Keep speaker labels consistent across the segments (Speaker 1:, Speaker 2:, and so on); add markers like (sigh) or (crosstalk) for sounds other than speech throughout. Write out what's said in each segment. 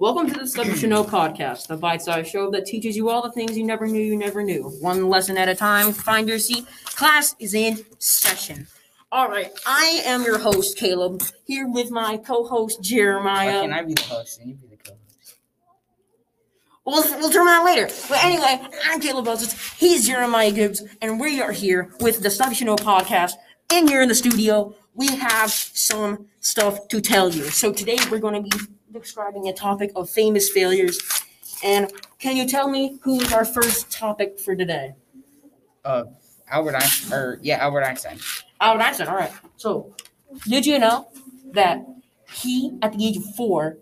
Speaker 1: Welcome to the Stuff You Should Know podcast, the bite-sized show that teaches you all the things you never knew you never knew. One lesson at a time. Find your seat. Class is in session. All right, I am your host, Caleb, here with my co-host,
Speaker 2: Why
Speaker 1: Jeremiah.
Speaker 2: can I be the host and you be the co-host?
Speaker 1: We'll, we'll turn around later. But anyway, I'm Caleb Buzzards. He's Jeremiah Gibbs, and we are here with the Stuff You Should Know podcast. And here in the studio, we have some stuff to tell you. So today we're going to be describing a topic of famous failures. And can you tell me who's our first topic for today?
Speaker 2: Uh, Albert Einstein, or yeah, Albert Einstein.
Speaker 1: Albert Einstein. All right. So, did you know that he, at the age of four,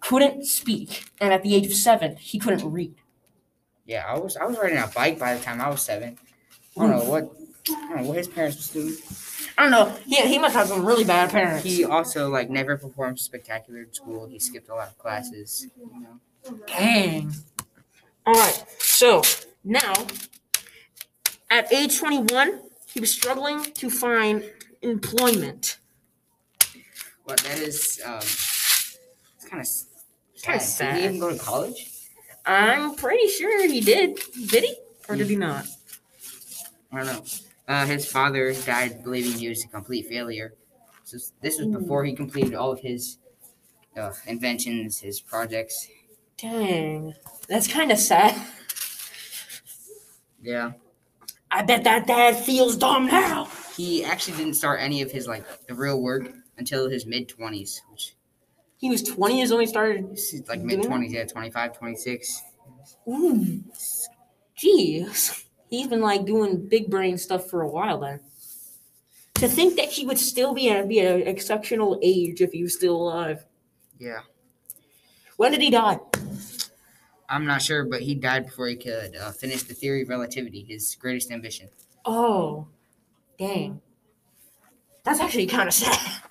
Speaker 1: couldn't speak, and at the age of seven, he couldn't read?
Speaker 2: Yeah, I was I was riding a bike by the time I was seven. I don't know what I don't know what his parents was doing.
Speaker 1: I don't know. He, he must have some really bad parents.
Speaker 2: He also like never performed spectacular in school. He skipped a lot of classes. You know.
Speaker 1: Dang. All right. So now, at age 21, he was struggling to find employment.
Speaker 2: What that is um, it's kind of
Speaker 1: Kinda sad.
Speaker 2: Did he even go to college?
Speaker 1: I'm pretty sure he did. Did he? Or did he not?
Speaker 2: I don't know. Uh, his father died believing he was a complete failure. So this was before he completed all of his uh, inventions, his projects.
Speaker 1: Dang. That's kind of sad.
Speaker 2: Yeah.
Speaker 1: I bet that dad feels dumb now.
Speaker 2: He actually didn't start any of his like the real work until his mid twenties, which
Speaker 1: He was 20 years when he started.
Speaker 2: like mid twenties, yeah, 25, 26.
Speaker 1: Ooh. Jeez. He's been like doing big brain stuff for a while then. To think that he would still be at be an exceptional age if he was still alive.
Speaker 2: Yeah.
Speaker 1: When did he die?
Speaker 2: I'm not sure, but he died before he could uh, finish the theory of relativity, his greatest ambition.
Speaker 1: Oh, dang. That's actually kind of sad. (laughs)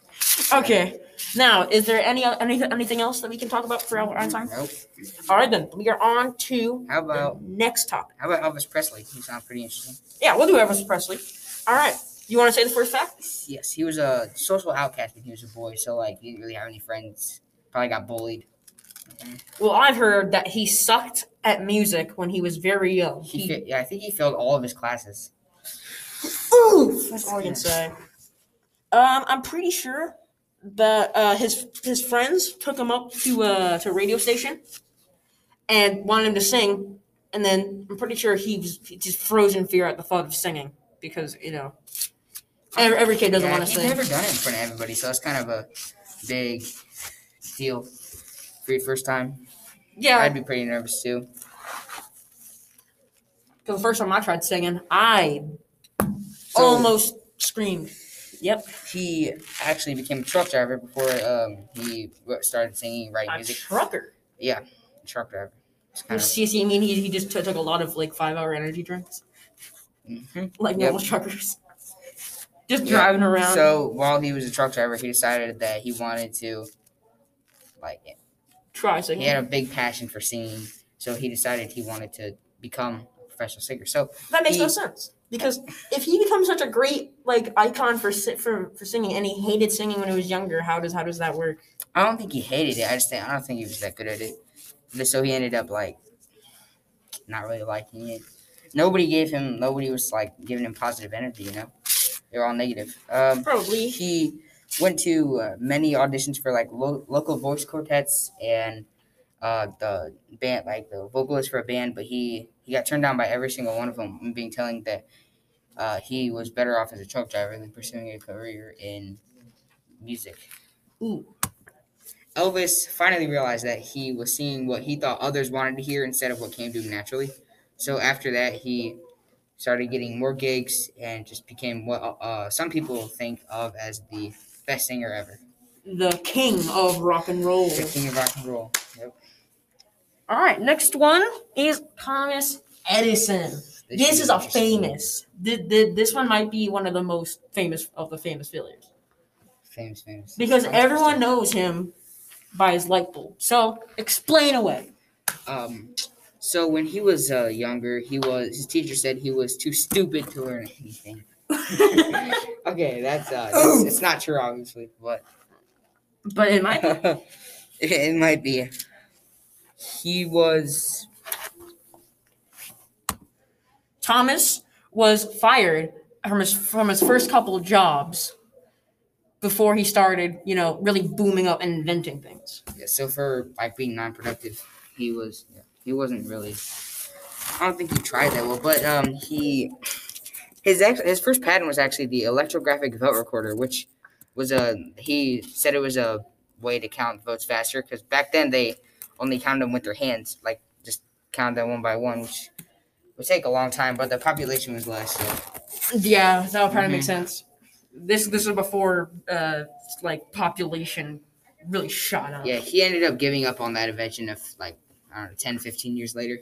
Speaker 1: Okay. Now, is there any anything anything else that we can talk about for Albert Einstein?
Speaker 2: Nope.
Speaker 1: All right, then we are on to
Speaker 2: How
Speaker 1: the
Speaker 2: about
Speaker 1: next topic.
Speaker 2: how about Elvis Presley? He sounds pretty interesting.
Speaker 1: Yeah, we'll do Elvis Presley. All right. You want to say the first fact?
Speaker 2: Yes, he was a social outcast when he was a boy, so like he didn't really have any friends. Probably got bullied.
Speaker 1: Well, I've heard that he sucked at music when he was very young.
Speaker 2: He,
Speaker 1: He,
Speaker 2: yeah, I think he failed all of his classes.
Speaker 1: Oof, that's all I can say. Um, I'm pretty sure that uh, his his friends took him up to uh to a radio station and wanted him to sing, and then I'm pretty sure he was he just froze in fear at the thought of singing because you know every, every kid doesn't
Speaker 2: yeah,
Speaker 1: want to sing.
Speaker 2: he's never done it in front of everybody, so that's kind of a big deal for your first time.
Speaker 1: yeah,
Speaker 2: I'd be pretty nervous too.
Speaker 1: because the first time I tried singing, I
Speaker 2: So
Speaker 1: almost screamed. Yep,
Speaker 2: he actually became a truck driver before um, he started singing, writing
Speaker 1: a
Speaker 2: music.
Speaker 1: trucker.
Speaker 2: Yeah, truck driver. It's kind of,
Speaker 1: You see, I mean, he, he just took a lot of like five hour energy drinks,
Speaker 2: Mhm.
Speaker 1: like
Speaker 2: Yep.
Speaker 1: normal truckers. (laughs) Just
Speaker 2: Yeah,
Speaker 1: driving around.
Speaker 2: So while he was a truck driver, he decided that he wanted to, like,
Speaker 1: try singing.
Speaker 2: he had a big passion for singing. So he decided he wanted to become a professional singer. So
Speaker 1: that makes no sense because if he becomes such a great like icon for for for singing, and he hated singing when he was younger, how does how does that work?
Speaker 2: I don't think he hated it. I just think I don't think he was that good at it. Just So he ended up like not really liking it. Nobody gave him. Nobody was like giving him positive energy. You know, they're all negative. Um,
Speaker 1: Probably.
Speaker 2: he went to uh, many auditions for like lo- local voice quartets and uh, the band, like the vocalist for a band, but he he got turned down by every single one of them, being telling that uh, he was better off as a truck driver than pursuing a career in music.
Speaker 1: Ooh.
Speaker 2: Elvis finally realized that he was seeing what he thought others wanted to hear instead of what came to him naturally. So after that, he started getting more gigs and just became what uh, some people think of as the best singer ever,
Speaker 1: The king of rock and roll.
Speaker 2: the king of rock and roll. Yep.
Speaker 1: All right, next one is Thomas Edison. This is a famous. Th- th- This one might be one of the most famous of the famous failures
Speaker 2: famous, famous.
Speaker 1: because everyone knows him by his light bulb. So explain away.
Speaker 2: Um, so when he was uh, younger, he was his teacher said he was too stupid to learn anything. (laughs) okay, that's uh, (laughs) that's, it's not true, obviously, but
Speaker 1: but it might.
Speaker 2: it, (laughs) it might be. He was
Speaker 1: Thomas was fired from his from his first couple of jobs before he started, you know, really booming up and inventing things.
Speaker 2: yeah, so for like being non-productive, he was yeah, he wasn't really. I don't think he tried that well, but um, he his ex, his first patent was actually the electrographic vote recorder, which was a he said it was a way to count votes faster because back then they only count them with their hands, like just count them one by one, which would take a long time, but the population was less. So.
Speaker 1: Yeah, that would probably make sense. This this is before uh like population really shot up.
Speaker 2: Yeah, he ended up giving up on that invention of like I don't know, 10, 15 years later,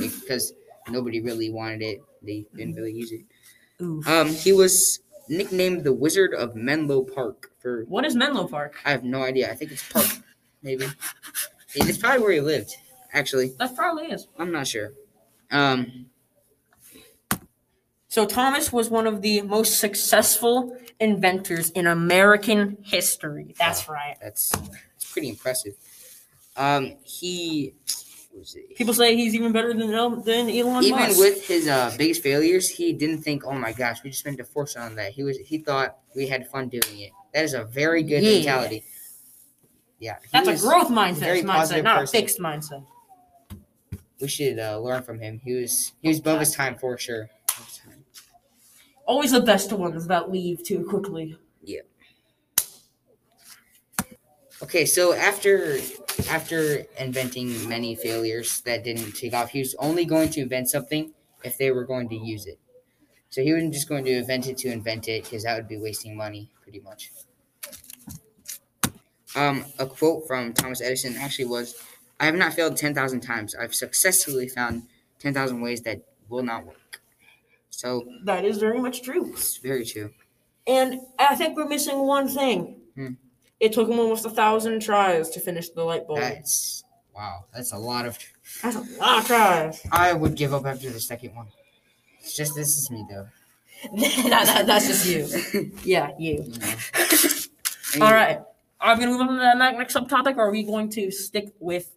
Speaker 2: because nobody really wanted it. They didn't really use it.
Speaker 1: Oof.
Speaker 2: Um, he was nicknamed the Wizard of Menlo Park for
Speaker 1: What is Menlo Park?
Speaker 2: I have no idea. I think it's Park, maybe. It's probably where he lived. Actually,
Speaker 1: That probably is.
Speaker 2: I'm not sure. Um,
Speaker 1: So Thomas was one of the most successful inventors in American history. That's right.
Speaker 2: that's, that's pretty impressive. Um, he?
Speaker 1: People say he's even better than than Elon
Speaker 2: even
Speaker 1: Musk.
Speaker 2: with his uh, biggest failures, he didn't think, "Oh my gosh, we just spent a fortune on that." He was he thought we had fun doing it. That is a very good
Speaker 1: Yeah.
Speaker 2: mentality. Yeah,
Speaker 1: That's a growth mindset,
Speaker 2: very
Speaker 1: mindset not
Speaker 2: person.
Speaker 1: a fixed mindset.
Speaker 2: We should uh, learn from him. He was he was above his time for sure. Above his time.
Speaker 1: Always the best ones that leave too quickly. Yeah.
Speaker 2: Okay, so after after inventing many failures that didn't take off, he was only going to invent something if they were going to use it. So he wasn't just going to invent it to invent it because that would be wasting money, pretty much. Um, a quote from Thomas Edison actually was, "I have not failed ten thousand times. I've successfully found ten thousand ways that will not work." So
Speaker 1: That is very much true.
Speaker 2: it's very true.
Speaker 1: And I think we're missing one thing.
Speaker 2: Hmm.
Speaker 1: It took him almost a thousand tries to finish the light bulb.
Speaker 2: That's wow. That's a lot of.
Speaker 1: That's a lot of tries.
Speaker 2: I would give up after the second one. It's just this is me though. (laughs)
Speaker 1: that- that's just you. (laughs) Yeah, you.
Speaker 2: you know. (laughs)
Speaker 1: All right. Are we going to move on to the ne- next subtopic, or are we going to stick with?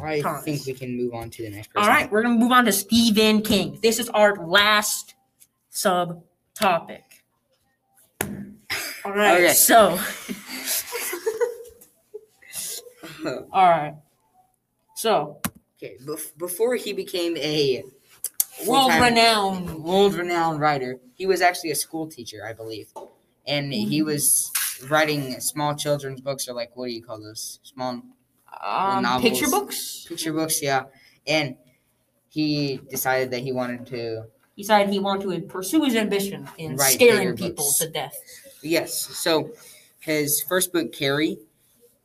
Speaker 2: I
Speaker 1: Thomas.
Speaker 2: think we can move on to the next person.
Speaker 1: All right, we're going to move on to Stephen King. This is our last subtopic. All right.
Speaker 2: Okay.
Speaker 1: So, (laughs) all right. So,
Speaker 2: okay. Bef- before he became a
Speaker 1: world-renowned
Speaker 2: world-renowned writer, he was actually a school teacher, I believe, and he
Speaker 1: Mm-hmm.
Speaker 2: was writing small children's books or like what do you call those small
Speaker 1: Um,
Speaker 2: novels.
Speaker 1: picture books.
Speaker 2: picture books? Yeah, and he decided that he wanted to.
Speaker 1: He decided he wanted to pursue his ambition in scaring people
Speaker 2: books.
Speaker 1: to death.
Speaker 2: Yes, so his first book, Carrie.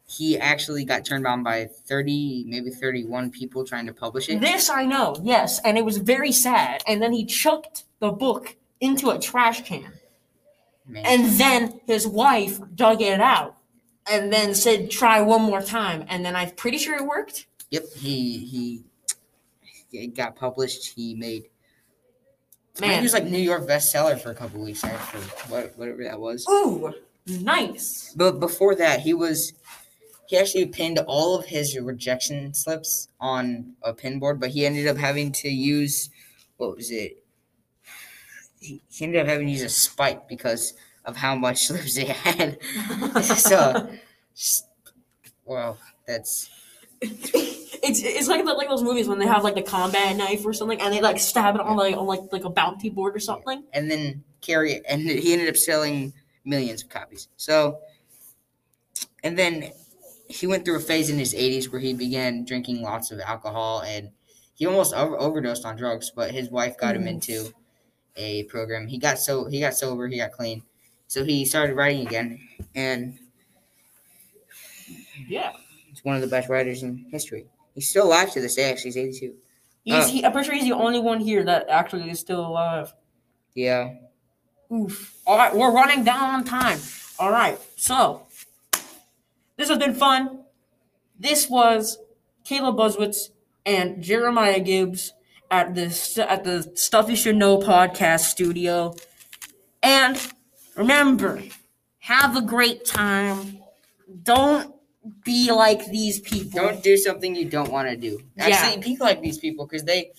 Speaker 2: He actually got turned down by 30, maybe 31 people trying to publish it.
Speaker 1: This I know, yes, and it was very sad. And then he chucked the book into a trash can.
Speaker 2: Man.
Speaker 1: And then his wife dug it out and then said, try one more time. And then I'm pretty sure it worked.
Speaker 2: Yep, he he it got published. He made
Speaker 1: Man.
Speaker 2: he was like New York bestseller for a couple weeks after what whatever that was.
Speaker 1: Ooh, nice.
Speaker 2: But before that, he was he actually pinned all of his rejection slips on a pin board, but he ended up having to use what was it? He, he ended up having to use a spike because of how much (laughs) slips he had. (laughs) so, well, that's
Speaker 1: It's it's like the, like those movies when they have like the combat knife or something and they like stab it on like on like like a bounty board or something.
Speaker 2: and then carry it, and he ended up selling millions of copies. So and then he went through a phase in his 80s where he began drinking lots of alcohol and he almost over- overdosed on drugs, but his wife got him into a program. He got so he got sober, he got clean. So he started writing again and
Speaker 1: Yeah.
Speaker 2: he's one of the best writers in history. He's still alive to this day, actually. He's 82.
Speaker 1: He's,
Speaker 2: Uh.
Speaker 1: he, I'm pretty sure he's the only one here that actually is still alive.
Speaker 2: Yeah.
Speaker 1: Oof. All right, we're running down on time. All right, so this has been fun. This was Caleb Buzzwitz and Jeremiah Gibbs at the at the Stuff You Should Know podcast studio. And remember, have a great time. Don't be like these people.
Speaker 2: Don't do something you don't want to do.
Speaker 1: Yeah.
Speaker 2: Actually, be like these people because they